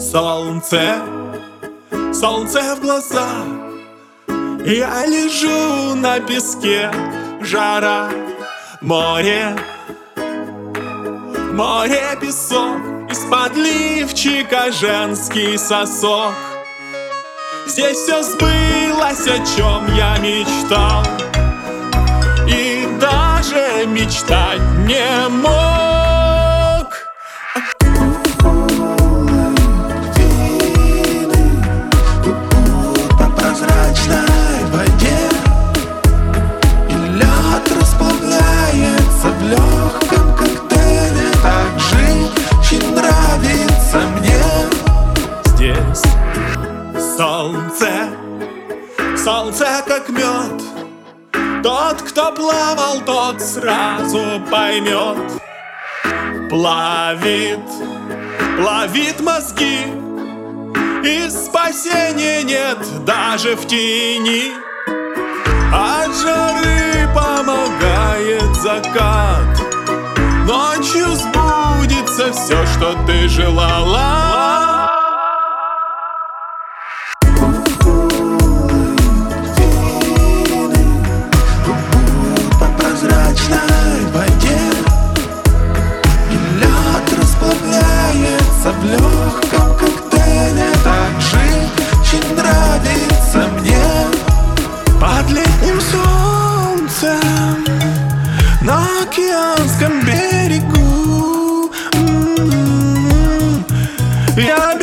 Солнце, солнце в глаза Я лежу на песке, жара Море, море, песок. Из-под лифчика женский сосок. Здесь все сбылось, о чем я мечтал даже мечтать не мог. По прозрачной воде И лед расплавляется в легком коктейле. Так жить нравится мне. Здесь солнце, солнце как мед Тот, кто плавал, тот сразу поймет. Плавит, плавит мозги И спасения нет даже в тени. От жары помогает закат. Ночью сбудется все, что ты желала океанском берегу. Я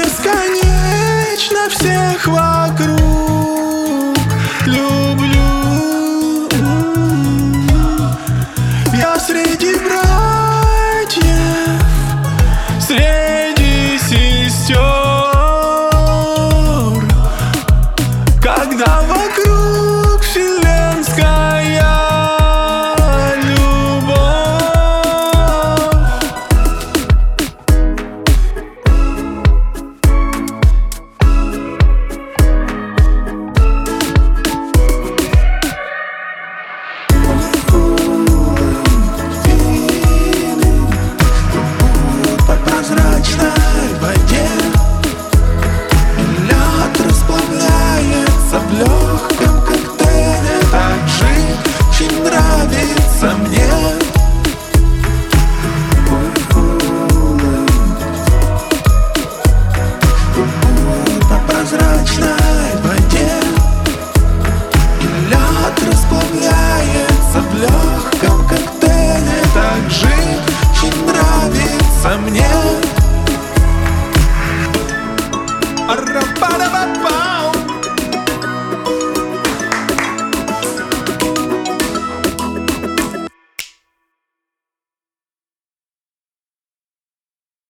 Arra, para, para.